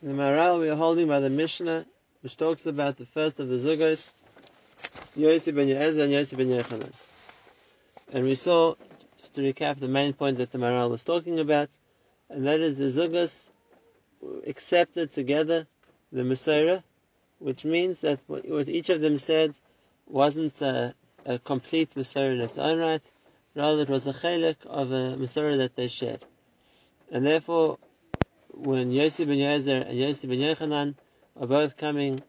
In the Maharal we are holding by the Mishnah, which talks about the first of the Zugos, Yossi ben Yezer and Yossi ben Yochanan. And we saw, just to recap, the main point that the Maharal was talking about, and that is the Zugos accepted together the Masorah, which means that what each of them said wasn't a, a complete Masorah in its own right, rather it was a chalik of a Masorah that they shared. And therefore, when Yossi ben Yezer and Yossi ben Yochanan are both coming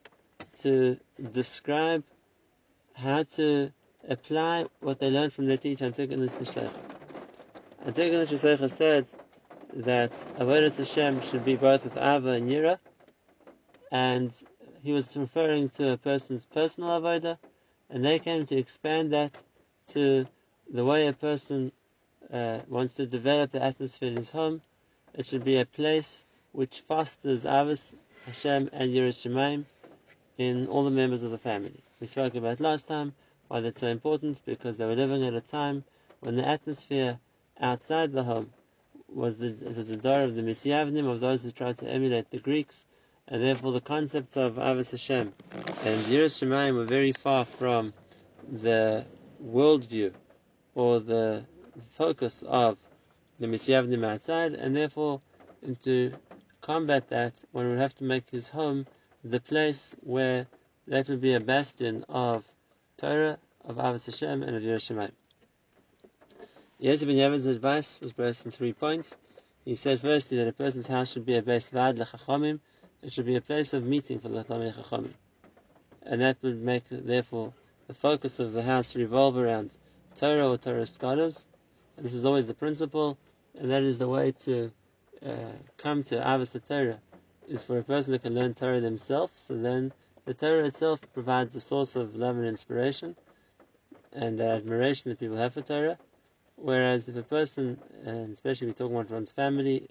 to describe how to apply what they learned from their teacher Antigonus Nishecha. Antigonus Nishecha said that Avodah Hashem should be both with Ava and Yira, and he was referring to a person's personal Avodah, and they came to expand that to the way a person uh, wants to develop the atmosphere in his home, it should be a place which fosters Avos, Hashem, and Yiras Shamayim in all the members of the family. We spoke about last time why that's so important because they were living at a time when the atmosphere outside the home was the it was the door of the Misyavnim of those who tried to emulate the Greeks, and therefore the concepts of Ahavas Hashem and Yiras Shamayim were very far from the worldview or the focus of the Misyavnim outside, and therefore, to combat that, one would have to make his home the place where that would be a bastion of Torah, of Ahavas Hashem, and of Yiras Shamayim. Yosef ben Yemen's advice was based on three points. He said firstly that a person's house should be a base vad lechachomim, it should be a place of meeting for the Talmud Chachomim. And that would make, therefore, the focus of the house revolve around Torah or Torah scholars. And this is always the principle and that is the way to uh, come to Ahavas Torah, is for a person who can learn Torah themselves. So then the Torah itself provides the source of love and inspiration and the admiration that people have for Torah. Whereas if a person, and especially we're talking about one's family,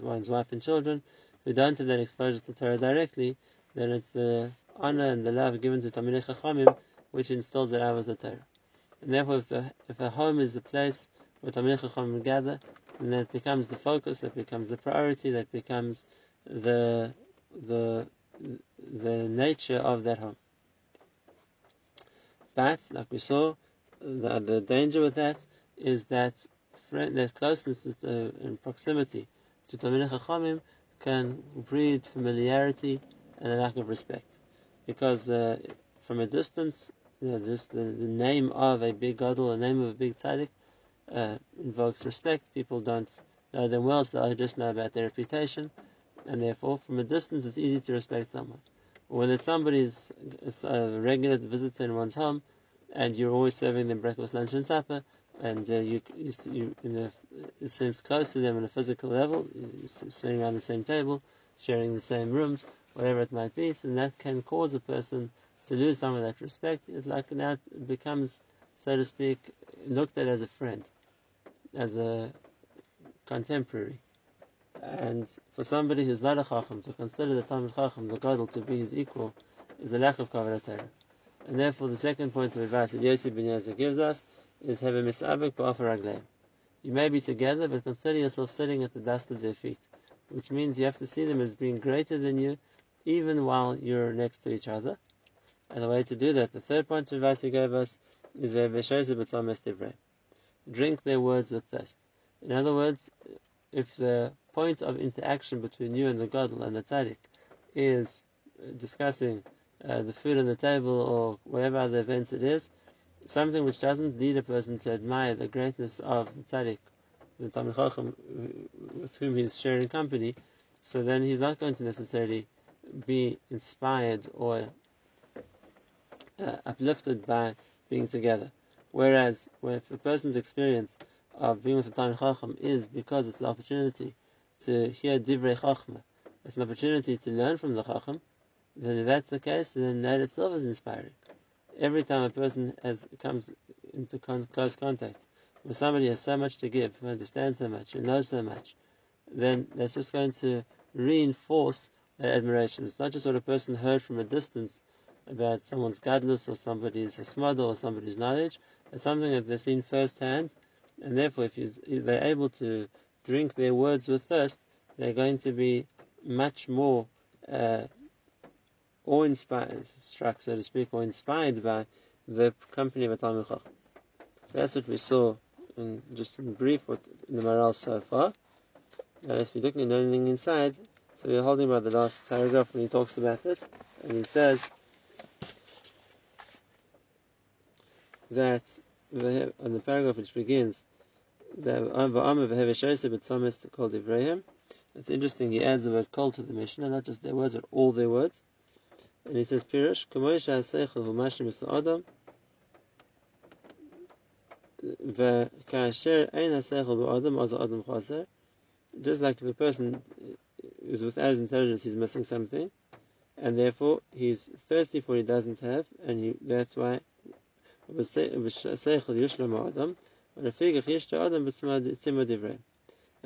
one's wife and children, who don't have that exposure to Torah directly, then it's the honor and the love given to Talmidei Chachamim which instills that Ahavas Torah. And therefore, if, the, if a home is a place where Talmidei Chachamim gather, and that becomes the focus, that becomes the priority, that becomes the the the nature of that home. But like we saw, the, the danger with that is that friend, that closeness uh, and proximity to Talmidei Chachamim can breed familiarity and a lack of respect, because uh, from a distance, you know, just the, the name of a big gadol, the name of a big tzaddik, uh, invokes respect. People don't know them well, so they just know about their reputation, and therefore, from a distance, it's easy to respect someone. When it's is a regular visitor in one's home, and you're always serving them breakfast, lunch, and supper, and uh, you, you, you, in a sense, close to them on a physical level, sitting around the same table, sharing the same rooms, whatever it might be, so that can cause a person to lose some of that respect. It's like it becomes, so to speak, looked at as a friend as a contemporary. And for somebody who's not a chacham, to consider the Talmid Chacham, the Gadol, to be his equal, is a lack of Torah. And therefore, the second point of advice that Yosef ben Yezer gives us is have a misabek ba'afar. You may be together, but consider yourself sitting at the dust of their feet, which means you have to see them as being greater than you, even while you're next to each other. And the way to do that, the third point of advice he gave us is ve'veshayze b'tzal drink their words with thirst. In other words, if the point of interaction between you and the Gadol and the Tzaddik is discussing uh, the food on the table or whatever other events it is, something which doesn't lead a person to admire the greatness of the Tzaddik, the Talmid Chacham, with whom he's sharing company, so then he's not going to necessarily be inspired or uh, uplifted by being together. Whereas, if a person's experience of being with the Talmid Chacham is because it's an opportunity to hear Divrei Chachma, it's an opportunity to learn from the Chacham, then if that's the case, then that itself is inspiring. Every time a person has comes into con- close contact with somebody who has so much to give, who understands so much, who knows so much, then that's just going to reinforce that admiration. It's not just what a person heard from a distance about someone's gadlus or somebody's smada or somebody's knowledge. It's something that they've seen firsthand, and therefore, if, if they're able to drink their words with thirst, they're going to be much more uh, awe-inspired, struck, so to speak, or inspired by the company of a Chacham. That's what we saw in, just in brief what, in the Maharal so far. Now, if we're looking at anything inside, so we're holding by the last paragraph when he talks about this, and he says that on the paragraph which begins that it's interesting he adds the word kol to the Mishnah, not just their words, but all their words. And he says, Pirush, just like if a person is without his intelligence, he's missing something, and therefore he's thirsty for what he doesn't have, and he, that's why a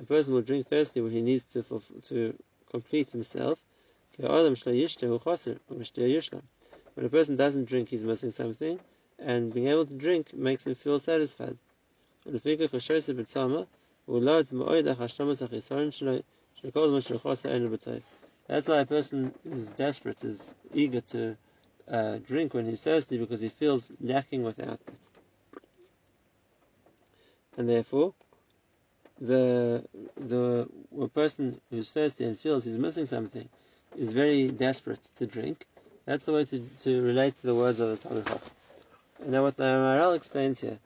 person will drink thirsty when he needs to, to complete himself. When a person doesn't drink, he's missing something, and being able to drink makes him feel satisfied. That's why a person is desperate, is eager to uh, drink when he's thirsty because he feels lacking without it. And therefore, the the person who's thirsty and feels he's missing something is very desperate to drink. That's the way to, to relate to the words of the Talmud And now what the Maharal explains here,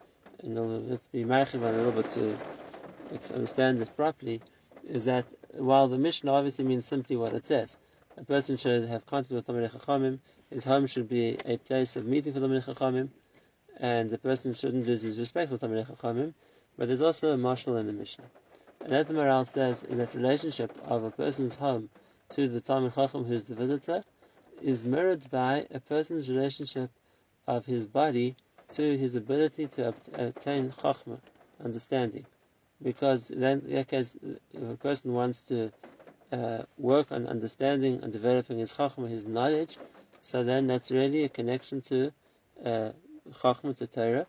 and let's be ma'achiv a little bit to understand this properly, is that while the Mishnah obviously means simply what it says, a person should have contact with Talmud Chachamim, his home should be a place of meeting for Talmud Chachamim, and the person shouldn't lose his respect for Talmud Chachamim, but there's also a marshal in the Mishnah. And that the Maharal says is that relationship of a person's home to the Talmid Chacham who's the visitor is mirrored by a person's relationship of his body to his ability to obtain Chachma, understanding. Because then, like as if a person wants to uh, work on understanding and developing his Chachma, his knowledge, so then that's really a connection to uh, Chachma, to Torah,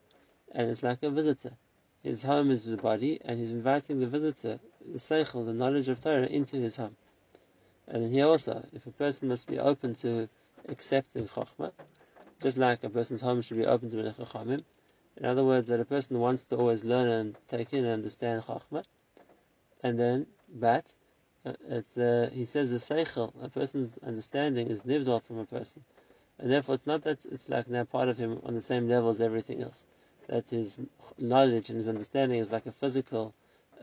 and it's like a visitor. His home is the body, and he's inviting the visitor, the seichel, the knowledge of Torah, into his home. And then here also, if a person must be open to accepting chokhmah, just like a person's home should be open to chachamim, in other words, that a person wants to always learn and take in and understand chokhmah, and then, but, it's, uh, he says the seichel, a person's understanding is nivdal from a person. And therefore, it's not that it's like now part of him on the same level as everything else that his knowledge and his understanding is like a physical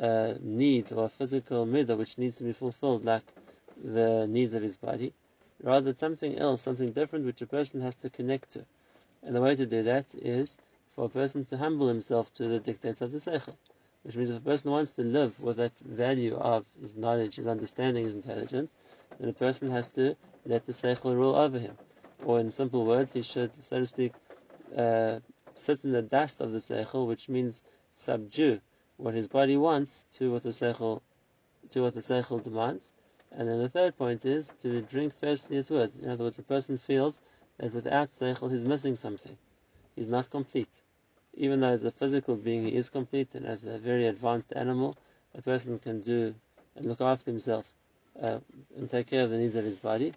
uh, need or a physical midah which needs to be fulfilled, like the needs of his body. Rather, it's something else, something different which a person has to connect to. And the way to do that is for a person to humble himself to the dictates of the seichel. Which means if a person wants to live with that value of his knowledge, his understanding, his intelligence, then a person has to let the seichel rule over him. Or in simple words, he should, so to speak, uh, sit in the dust of the seichel, which means subdue what his body wants to what the seichel to what the seichel demands. And then the third point is to drink thirstily its words. In other words, a person feels that without seichel he's missing something. He's not complete. Even though as a physical being he is complete, and as a very advanced animal, a person can do and look after himself uh, and take care of the needs of his body.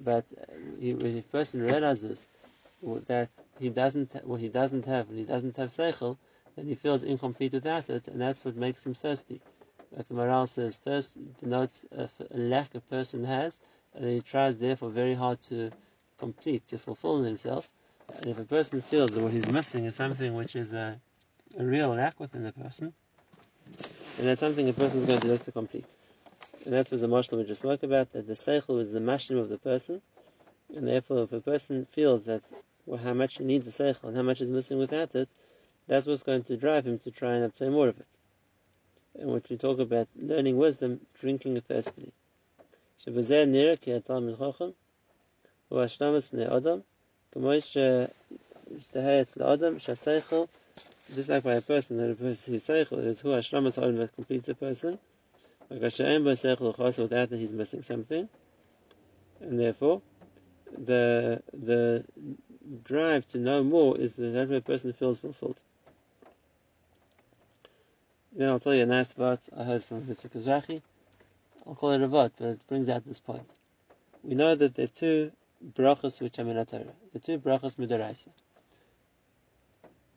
But uh, he, when a person realizes that he doesn't what he doesn't have and he doesn't have seichel, then he feels incomplete without it, and that's what makes him thirsty. Like the Maharal says, thirst denotes a, a lack a person has, and he tries therefore very hard to complete, to fulfill himself. And if a person feels that what he's missing is something which is a, a real lack within the person, then that's something a person is going to look to complete. And that was the marshal we just spoke about, that the seichel is the mashlim of the person, and therefore if a person feels that well, how much he needs the seichel and how much is missing without it, that's what's going to drive him to try and obtain more of it. And which we talk about learning wisdom, drinking thirstily. just like by a person, that a person, his seichel is who hashramas ha'olam that completes a person, without that he's missing something, and therefore, the the drive to know more is that a person feels fulfilled. Then I'll tell you a nice part I heard from Mr. Kazrachi I'll call it a vot, but it brings out this point. We know that there are two brachas which are min Torah. The two brachas midaraisa.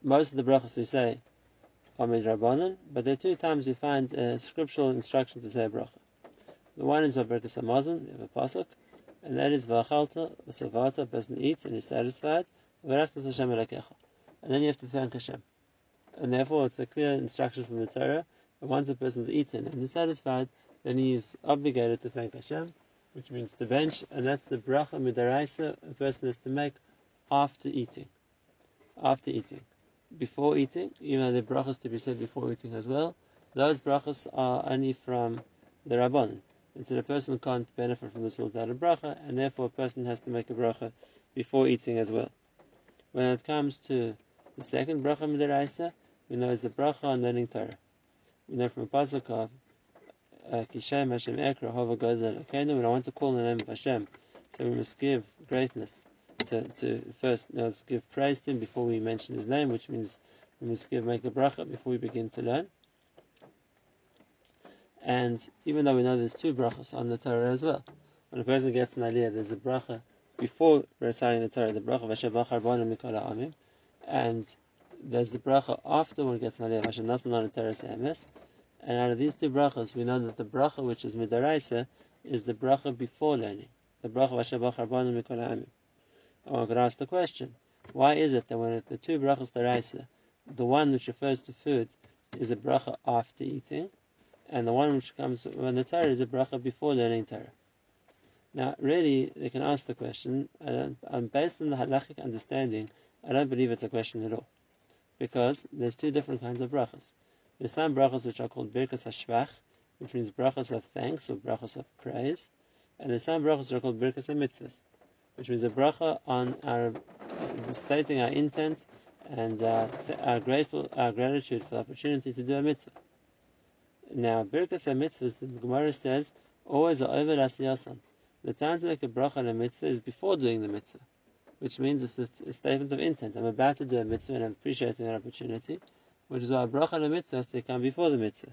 Most of the brachas we say are midrabanan, but there are two times we find a scriptural instruction to say a bracha. The one is Vaberkas Hamazon, you have a pasuk, and that is Vachalta, Savata, a person eats and is satisfied, Hashem. And then you have to thank Hashem. And therefore it's a clear instruction from the Torah that once a person is eaten and is satisfied, then he is obligated to thank Hashem, which means to bench, and that's the bracha midaraisa a person has to make after eating. After eating. Before eating, even though the brachas to be said before eating as well, those brachas are only from the Rabban. And so the person can't benefit from this without a bracha, and therefore a person has to make a bracha before eating as well. When it comes to the second bracha midaraisa, we know is the bracha on learning Torah. We know from a pasuk Kishem Hashem Ekra Hova Godel When I want to call the name of Hashem, so we must give greatness to, to first let's give praise to him before we mention his name, which means we must give make a bracha before we begin to learn. And even though we know there's two brachas on the Torah as well, when a person gets an aliyah, there's a bracha before reciting the Torah, the bracha of Hashem Bachar Mikala Amim, and there's the bracha after one gets an aliyah, Hashem Nasan on the Torah Se'emes, and out of these two brachas, we know that the bracha which is midaraisa is the bracha before learning, the bracha of Hashem Bachar Mikala Amim. And one could ask the question, why is it that when the two brachas daraisa, the one which refers to food is a bracha after eating, and the one which comes when the Torah is a bracha before learning Torah. Now, really, they can ask the question, and based on the halachic understanding, I don't believe it's a question at all. Because there's two different kinds of brachas. There's some brachas which are called birkas hashvach, which means brachas of thanks or brachas of praise, and there's some brachas which are called birkas mitzvahs, which means a bracha on our uh, stating our intent and uh, our grateful our gratitude for the opportunity to do a mitzvah. Now, Birkas mitzvahs, the Gemara says, always are over asiyasan. The time to make a bracha on a mitzvah is before doing the mitzvah, which means it's a, a, statement of intent. I'm about to do a mitzvah and I'm appreciating that opportunity, which is a bracha on a mitzvah has to come before the mitzvah.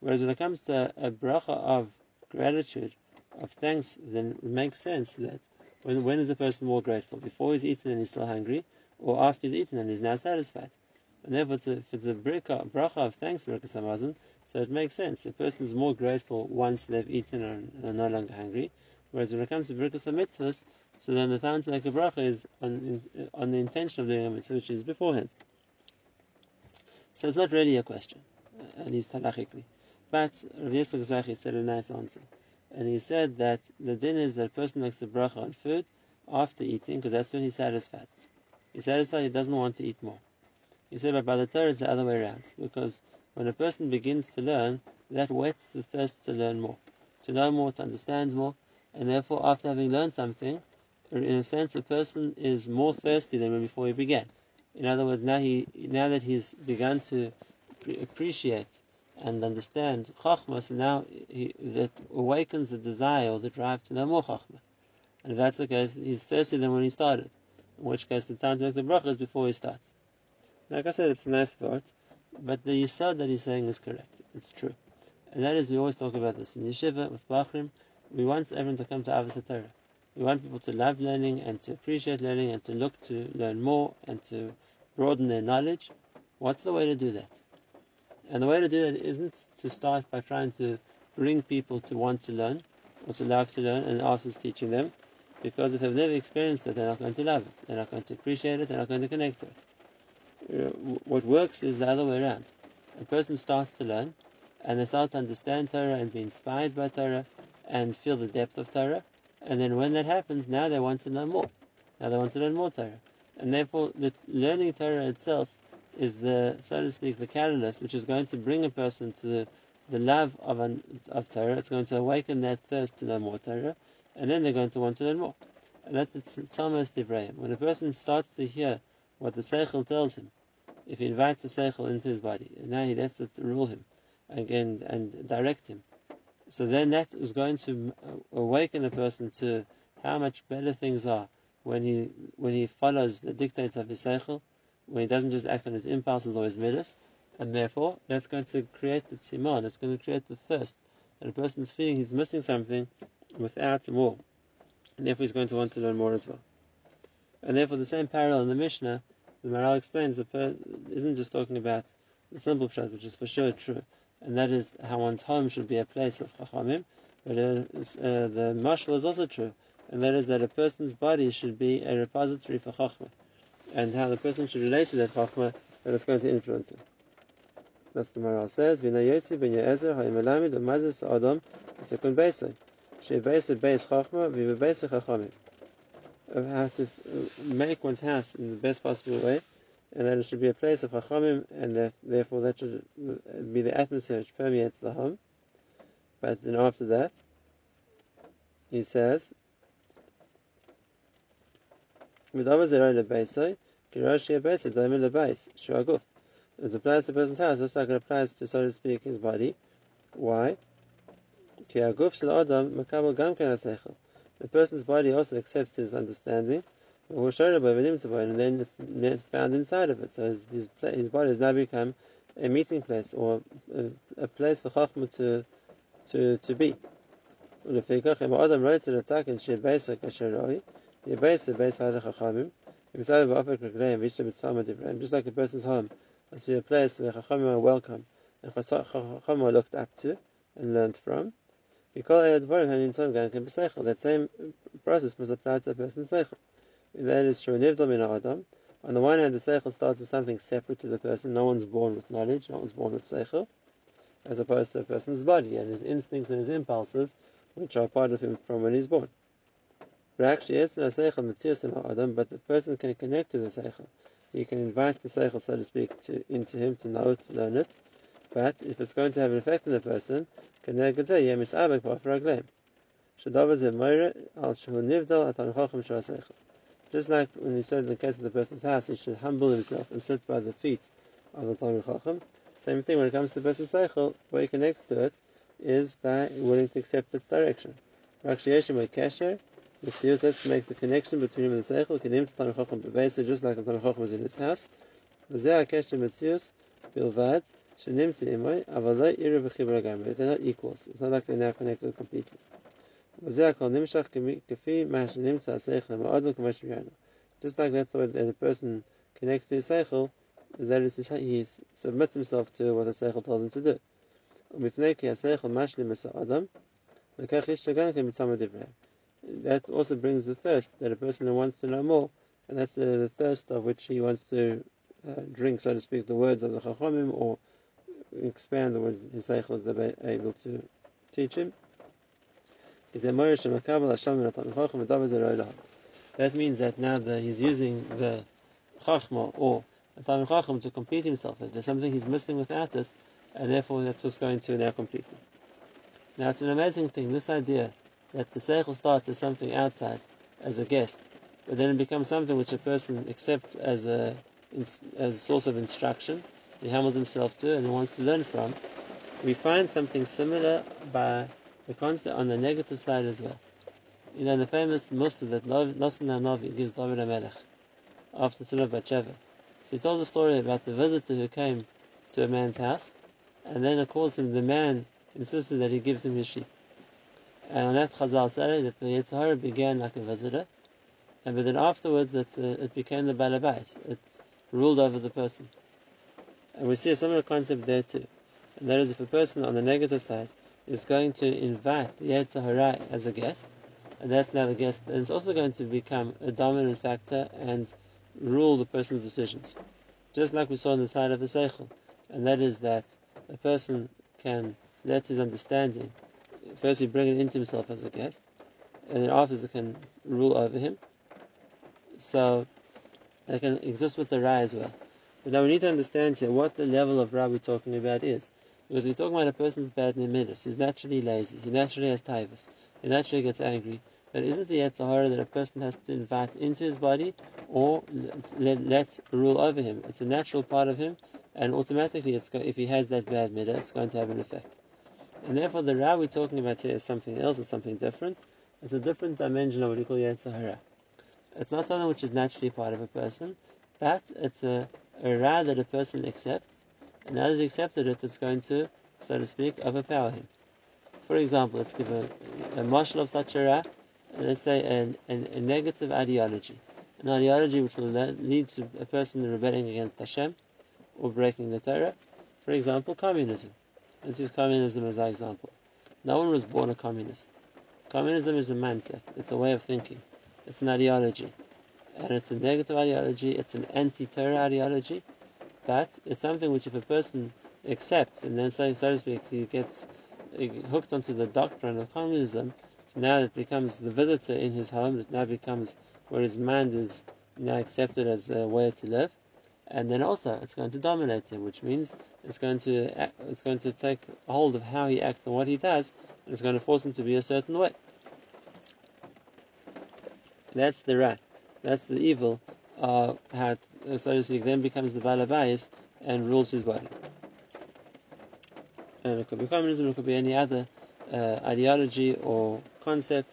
Whereas when it comes to a, bracha of gratitude, of thanks, then it makes sense that when, when is a person more grateful? Before he's eaten and he's still hungry, or after he's eaten and he's now satisfied? And therefore, it's a, if it's a bracha of thanks, bracha so it makes sense. A person is more grateful once they've eaten and are no longer hungry. Whereas when it comes to bracha mitzvahs, so then the time to make a bracha is on, on the intention of doing a mitzvah, which is beforehand. So it's not really a question, uh, at least halachically. But Rav Yitzchak Zachi said a nice answer. And he said that the din is that a person makes a bracha on food after eating, because that's when he's satisfied. He's satisfied, he doesn't want to eat more. He said, but by the Torah it's the other way around, because when a person begins to learn, that whets the thirst to learn more, to know more, to understand more, and therefore, after having learned something, in a sense, a person is more thirsty than when before he began. In other words, now he, now that he's begun to appreciate and understand Chachma, so now he, that awakens the desire or the drive to know more Chachma. And if that's the case, he's thirstier than when he started. In which case, the time to make the bracha is before he starts. Like I said, it's a nice word. But the yisod that he's saying is correct. It's true. And that is, we always talk about this. In yeshiva, with Bachrim, we want everyone to come to Ahavas Torah. We want people to love learning and to appreciate learning and to look to learn more and to broaden their knowledge. What's the way to do that? And the way to do that isn't to start by trying to bring people to want to learn or to love to learn and afterwards teaching them. Because if they've never experienced it, they're not going to love it. They're not going to appreciate it. They're not going to connect to it what works is the other way around. A person starts to learn, and they start to understand Torah and be inspired by Torah and feel the depth of Torah. And then when that happens, now they want to learn more. Now they want to learn more Torah. And therefore, the learning Torah itself is the, so to speak, the catalyst which is going to bring a person to the, the love of, an, of Torah. It's going to awaken that thirst to learn more Torah. And then they're going to want to learn more. And that's Thomas Debrahim. When a person starts to hear what the Seichel tells him, if he invites the Seichel into his body, and now he lets it rule him again and direct him, so then that is going to uh, awaken a person to how much better things are when he when he follows the dictates of his Seichel, when he doesn't just act on his impulses or his midas, and therefore that's going to create the tzimah, that's going to create the thirst that a person is feeling he's missing something without more. And therefore he's going to want to learn more as well. And therefore the same parallel in the Mishnah, the Maharal explains, the isn't just talking about the simple pshat, which is for sure true, and that is how one's home should be a place of chachamim, but uh, uh, the mashal is also true, and that is that a person's body should be a repository for chachma, and how the person should relate to that chachma that is going to influence him. That's the Maharal says, "V'na Yosef ben Yezer ha'imelamed u'mazes adam v'tekun beisay, she'beisay beis chachma v'beisay chachamim." How to make one's house in the best possible way, and that it should be a place of chachamim, and that, therefore that should be the atmosphere which permeates the home. But then after that, he says. It applies to a person's house, just like it applies to, so to speak, his body. Why? The person's body also accepts his understanding, and then it's found inside of it. So his, his, his body has now become a meeting place or a, place for Chachma to, to, to be. Just like a person's home must be a place where Chachamim are welcome and Chachamim are looked up to and learned from. That same process must apply to a person's seichel. That is true. Adam. On the one hand, the seichel starts as something separate to the person. No one's born with knowledge. No one's born with seichel, as opposed to a person's body and his instincts and his impulses, which are part of him from when he's born. But actually, yes, no seichel Adam, but the person can connect to the seichel you can invite the seichel, so to speak, to, into him to know it, to learn it. But if it's going to have an effect on the person, just like when said in the case of the person's house, he should humble himself and sit by the feet of the Talmid Chacham. Same thing when it comes to the person's seichel, where he connects to it is by willing to accept its direction. The Tziyus makes a connection between him and the Seichel, Kedim to Tanach Chacham just like the Tanach Chacham was in his house. V'zeh HaKeshem Metzius Bilvad, Shenim Tziyimoi, Avalei Ira V'chibra Gamri. They're not equals. It's not like they're now connected completely. Just like that's the way that the person connects to his seichel, that is, he submits himself to what the seichel tells him to do. That also brings the thirst that a person wants to know more, and that's the thirst of which he wants to uh, drink, so to speak, the words of the Chachamim or expand the words his Seichel is able to teach him. That means that now that he's using the Chachma or Talmid Chacham to complete himself. There's something he's missing without it, and therefore that's what's going to now complete him. Now it's an amazing thing, this idea that the seichel starts as something outside, as a guest, but then it becomes something which a person accepts as a as a source of instruction. He humbles himself to and he wants to learn from. We find something similar by the concept on the negative side as well. You know, the famous Musa that Nasan Navi gives David Melech after Tzillah Batsheva. So he tells a story about the visitor who came to a man's house, and then it calls him the man insisted that he gives him his sheep. And on that Chazal said that the Yetzer began like a visitor, and but then afterwards it, uh, it became the Balabais. It ruled over the person. And we see a similar concept there too. And that is if a person on the negative side is going to invite Hara as a guest, and that's now the guest, and it's also going to become a dominant factor and rule the person's decisions. Just like we saw on the side of the Seichel. And that is that a person can let his understanding first he bring it into himself as a guest, and then afterwards it can rule over him. So it can exist with the Ra as well. But now we need to understand here what the level of Ra we're talking about is. Because we're talking about a person's bad nemidus. He's naturally lazy. He naturally has tivus. He naturally gets angry. But isn't the Yetzer Hara that a person has to invite into his body or let, let rule over him? It's a natural part of him, and automatically, it's go, if he has that bad midah, it's going to have an effect. And therefore, the Ra we're talking about here is something else, it's something different. It's a different dimension of what we call Yetzer It's not something which is naturally part of a person, but it's a, a Ra that a person accepts, and he accepted it, it's going to, so to speak, overpower him. For example, let's give a, a marshal of such a ra, let's say an, an, a negative ideology, an ideology which will lead to a person rebelling against Hashem or breaking the Torah. For example, communism. Let's use communism as our example. No one was born a communist. Communism is a mindset, it's a way of thinking, it's an ideology. And it's a negative ideology, it's an anti Torah ideology, but it's something which, if a person accepts and then, so, so to speak, he gets hooked onto the doctrine of communism, so now it becomes the visitor in his home, it now becomes where his mind is now accepted as a way to live, and then also it's going to dominate him, which means it's going to it's going to take hold of how he acts and what he does, and it's going to force him to be a certain way. That's the right. That's the evil. Uh, how it, so to speak, then becomes the balabais and rules his body. And it could be communism, it could be any other uh, ideology or concept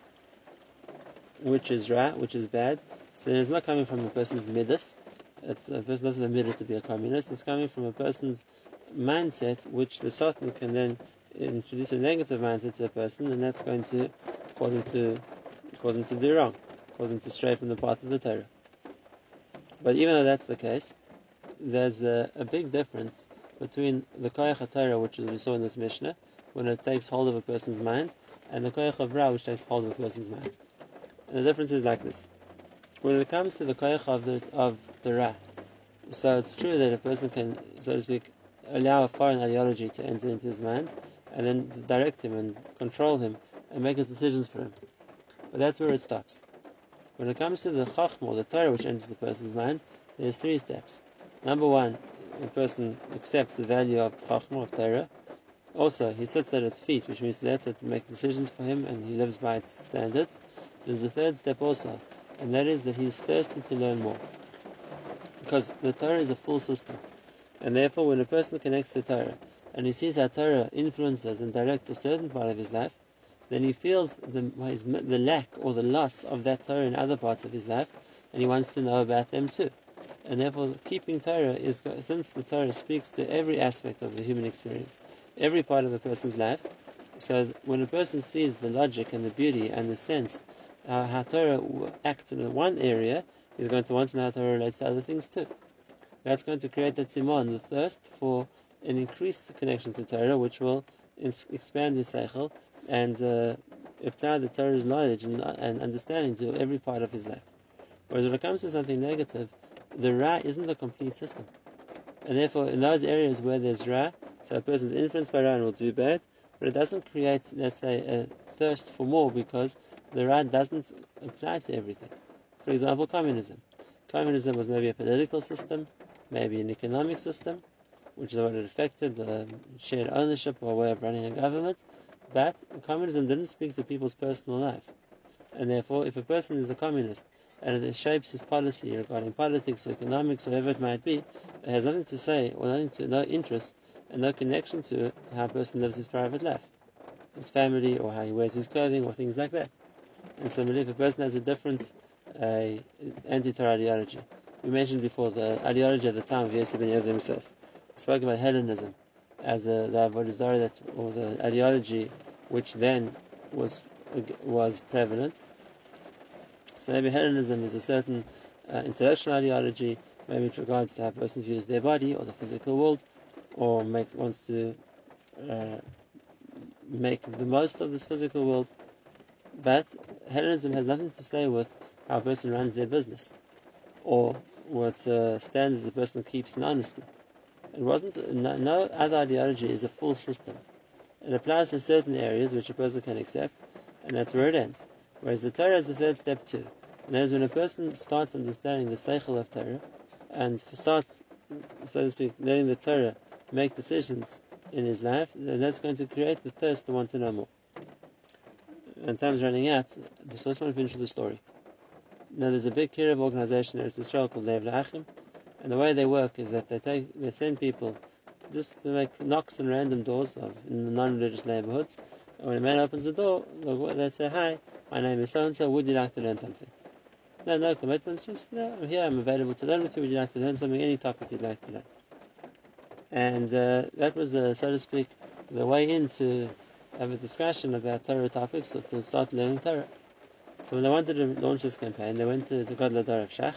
which is ra, which is bad. So it's not coming from the person's midas. It's a person doesn't admit it to be a communist. It's coming from a person's mindset, which the Satan can then introduce a negative mindset to a person, and that's going to cause him to cause him to do wrong, cause him to stray from the path of the Torah. But even though that's the case, there's a, a big difference between the koyach Torah, which we saw in this Mishnah, when it takes hold of a person's mind, and the koyach of Ra, which takes hold of a person's mind. And the difference is like this. When it comes to the koyach of the, of the Ra, so it's true that a person can, so to speak, allow a foreign ideology to enter into his mind, and then direct him and control him and make his decisions for him. But that's where it stops. When it comes to the chachma, the Torah, which enters the person's mind, there's three steps. Number one, a person accepts the value of chachma, of Torah. Also, he sits at its feet, which means lets it make decisions for him and he lives by its standards. There's a third step also, and that is that he's thirsty to learn more. Because the Torah is a full system. And therefore, when a person connects to Torah and he sees how Torah influences and directs a certain part of his life, then he feels the, the lack or the loss of that Torah in other parts of his life, and he wants to know about them too. And therefore, keeping Torah is, since the Torah speaks to every aspect of the human experience, every part of a person's life, so when a person sees the logic and the beauty and the sense uh, how Torah acts in one area, he's going to want to know how Torah relates to other things too. That's going to create that simon, the thirst for an increased connection to Torah, which will expand his seichel and uh, apply the Torah's knowledge and, and, understanding to every part of his life. Whereas when it comes to something negative, the Ra isn't a complete system. And therefore, in those areas where there's Ra, so a person's influenced by Ra and will do bad, but it doesn't create, let's say, a thirst for more because the Ra doesn't apply to everything. For example, communism. Communism was maybe a political system, maybe an economic system, which is what it affected, uh, shared ownership or way of running a government, but communism didn't speak to people's personal lives. And therefore, if a person is a communist and it shapes his policy regarding politics or economics or whatever it might be, it has nothing to say or nothing to, no interest and no connection to how a person lives his private life, his family, or how he wears his clothing, or things like that. And similarly, if a person has a different uh, anti-Torah ideology, we mentioned before the ideology at the time of Yosef ben Yezer himself. We spoke about Hellenism as a, the Avodah that, or the ideology which then was was prevalent. So maybe Hellenism is a certain uh, intellectual ideology, maybe with regards to how a person views their body or the physical world, or make, wants to uh, make the most of this physical world. But Hellenism has nothing to say with how a person runs their business, or what uh, standards a person keeps in honesty. It wasn't no, no, other ideology is a full system. It applies to certain areas which a person can accept, and that's where it ends. Whereas the Torah is the third step too. And that is when a person starts understanding the seichel of Torah and starts, so to speak, letting the Torah make decisions in his life, then that's going to create the thirst to want to know more. And time's running out, so I just want to finish the story. Now there's a big Kiruv organization in Israel called Lev Achim, and the way they work is that they take they send people just to make knocks on random doors of in the non-religious neighborhoods. And when a man opens the door, they say, "Hi, my name is so and so. Would you like to learn something?" No, no commitments. Just no, I'm here. I'm available to learn with you. Would you like to learn something? Any topic you'd like to learn. And uh, that was the, so to speak, the way into have a discussion about Torah topics or to start learning Torah. So when they wanted to launch this campaign, they went to the Gadol HaDor of Shach,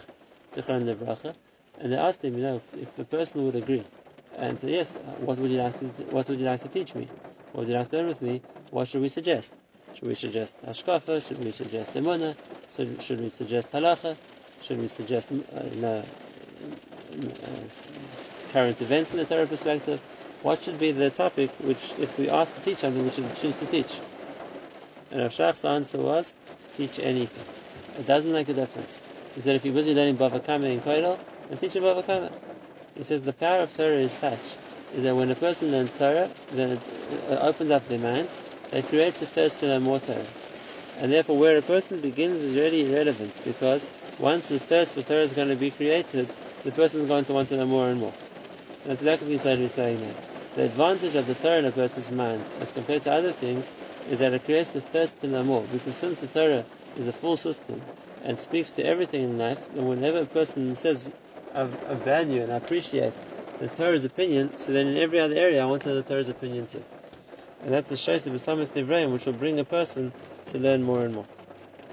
Zichron Levracha, and they asked him, you know, if, if the person would agree and say, yes, what would you like to, what would you like to teach me? What would you like to learn with me? What should we suggest? Should we suggest Hashkafa? Should we suggest Emunah? Should, should we suggest Halacha? Should we suggest uh, you know, uh, current events in the Torah perspective? What should be the topic which, if we ask to teach something, we should choose to teach? And Rav Shach's answer was, teach anything. It doesn't make a difference. He said, if you're busy learning Bava Kama in Koidel, then teach him Bava Kama. He says the power of Torah is such, is that when a person learns Torah, then it, opens up their mind, it creates a thirst to learn more Torah. And therefore, where a person begins is really irrelevant, because once the thirst for Torah is going to be created, the person is going to want to know more and more. And that's exactly what he's saying there. The advantage of the Torah in a person's mind, as compared to other things, is that it creates a thirst to know more. Because since the Torah is a full system and speaks to everything in life, then whenever a person says, I, I value and I appreciate the Torah's opinion, so then in every other area I want to know the Torah's opinion too. And that's the Shaisa B'Samas Devreim, which will bring a person to learn more and more.